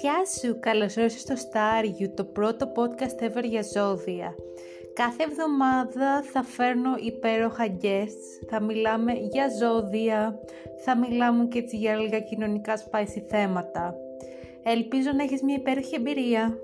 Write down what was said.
Γεια σου, καλώς ήρθες στο Star το πρώτο podcast ever για ζώδια. Κάθε εβδομάδα θα φέρνω υπέροχα guests, θα μιλάμε για ζώδια, θα μιλάμε και έτσι για λίγα κοινωνικά spicy θέματα. Ελπίζω να έχεις μια υπέροχη εμπειρία.